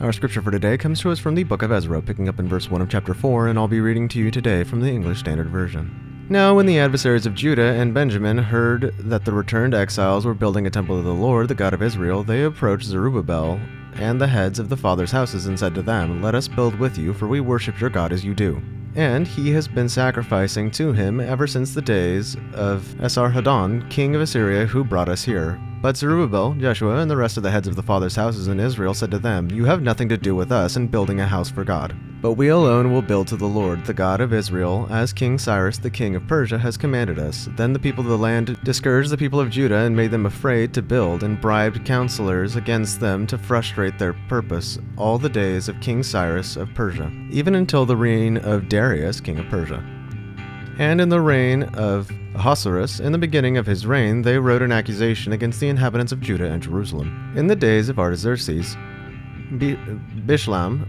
Our scripture for today comes to us from the book of Ezra, picking up in verse 1 of chapter 4, and I'll be reading to you today from the English Standard Version. Now, when the adversaries of Judah and Benjamin heard that the returned exiles were building a temple to the Lord, the God of Israel, they approached Zerubbabel and the heads of the fathers' houses and said to them, Let us build with you, for we worship your God as you do. And he has been sacrificing to him ever since the days of Esarhaddon, king of Assyria, who brought us here. But Zerubbabel, Jeshua, and the rest of the heads of the fathers' houses in Israel said to them, You have nothing to do with us in building a house for God. But we alone will build to the Lord, the God of Israel, as King Cyrus the king of Persia has commanded us. Then the people of the land discouraged the people of Judah and made them afraid to build, and bribed counselors against them to frustrate their purpose all the days of King Cyrus of Persia, even until the reign of Darius, king of Persia. And in the reign of Ahasuerus, in the beginning of his reign, they wrote an accusation against the inhabitants of Judah and Jerusalem. In the days of Artaxerxes, Bi- Bishlam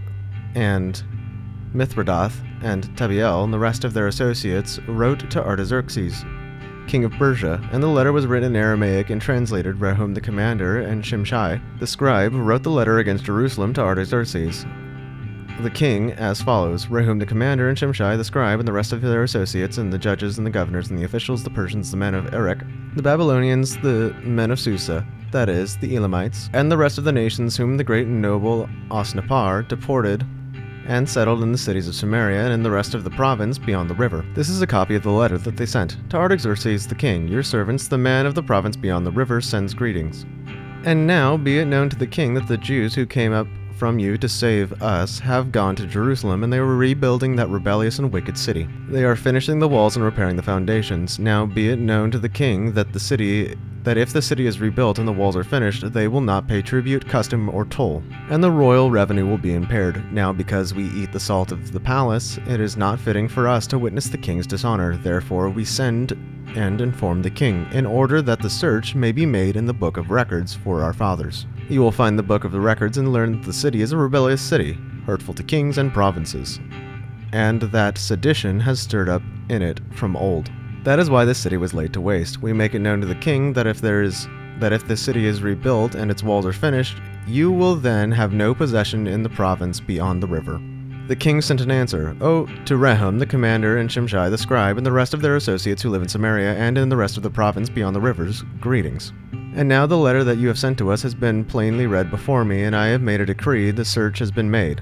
and Mithredath and Tabeel and the rest of their associates wrote to Artaxerxes, king of Persia, and the letter was written in Aramaic and translated. Rehum the commander and Shimshai, the scribe, wrote the letter against Jerusalem to Artaxerxes the king as follows Rehum the commander, and Shimshai the scribe, and the rest of their associates, and the judges, and the governors, and the officials, the Persians, the men of Erech, the Babylonians, the men of Susa, that is, the Elamites, and the rest of the nations whom the great and noble Osnapar deported and settled in the cities of Samaria and in the rest of the province beyond the river. This is a copy of the letter that they sent. To Artaxerxes the king, your servants, the man of the province beyond the river, sends greetings. And now be it known to the king that the Jews who came up from you to save us have gone to Jerusalem, and they are rebuilding that rebellious and wicked city. They are finishing the walls and repairing the foundations. Now be it known to the king that the city that if the city is rebuilt and the walls are finished, they will not pay tribute, custom, or toll, and the royal revenue will be impaired. Now, because we eat the salt of the palace, it is not fitting for us to witness the king's dishonor. Therefore, we send and inform the king, in order that the search may be made in the book of records for our fathers. You will find the book of the records and learn that the city is a rebellious city, hurtful to kings and provinces, and that sedition has stirred up in it from old. That is why this city was laid to waste. We make it known to the king that if there is that if the city is rebuilt and its walls are finished, you will then have no possession in the province beyond the river. The king sent an answer, Oh, to Rehum the commander and Shimshai the scribe and the rest of their associates who live in Samaria and in the rest of the province beyond the rivers, greetings. And now the letter that you have sent to us has been plainly read before me, and I have made a decree, the search has been made.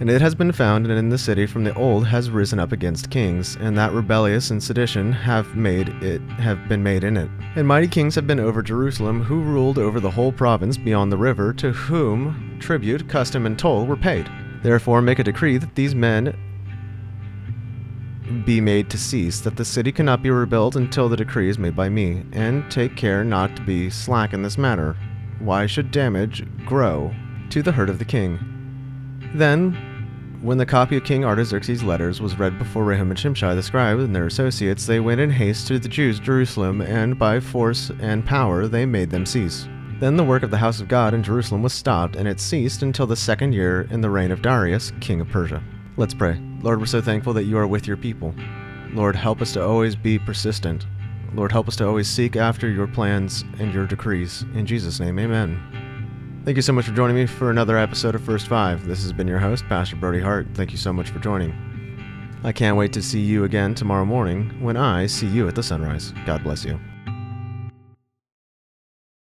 And it has been found and in the city from the old has risen up against kings, and that rebellious and sedition have made it have been made in it. And mighty kings have been over Jerusalem, who ruled over the whole province beyond the river, to whom tribute, custom, and toll were paid. Therefore make a decree that these men be made to cease, that the city cannot be rebuilt until the decree is made by me, and take care not to be slack in this matter. Why should damage grow to the hurt of the king? Then, when the copy of King Artaxerxes' letters was read before Rehum and Shimshai the scribe and their associates, they went in haste to the Jews Jerusalem, and by force and power they made them cease. Then the work of the house of God in Jerusalem was stopped, and it ceased until the second year in the reign of Darius, king of Persia. Let's pray. Lord, we're so thankful that you are with your people. Lord, help us to always be persistent. Lord, help us to always seek after your plans and your decrees. In Jesus' name, amen. Thank you so much for joining me for another episode of First Five. This has been your host, Pastor Brody Hart. Thank you so much for joining. I can't wait to see you again tomorrow morning when I see you at the sunrise. God bless you.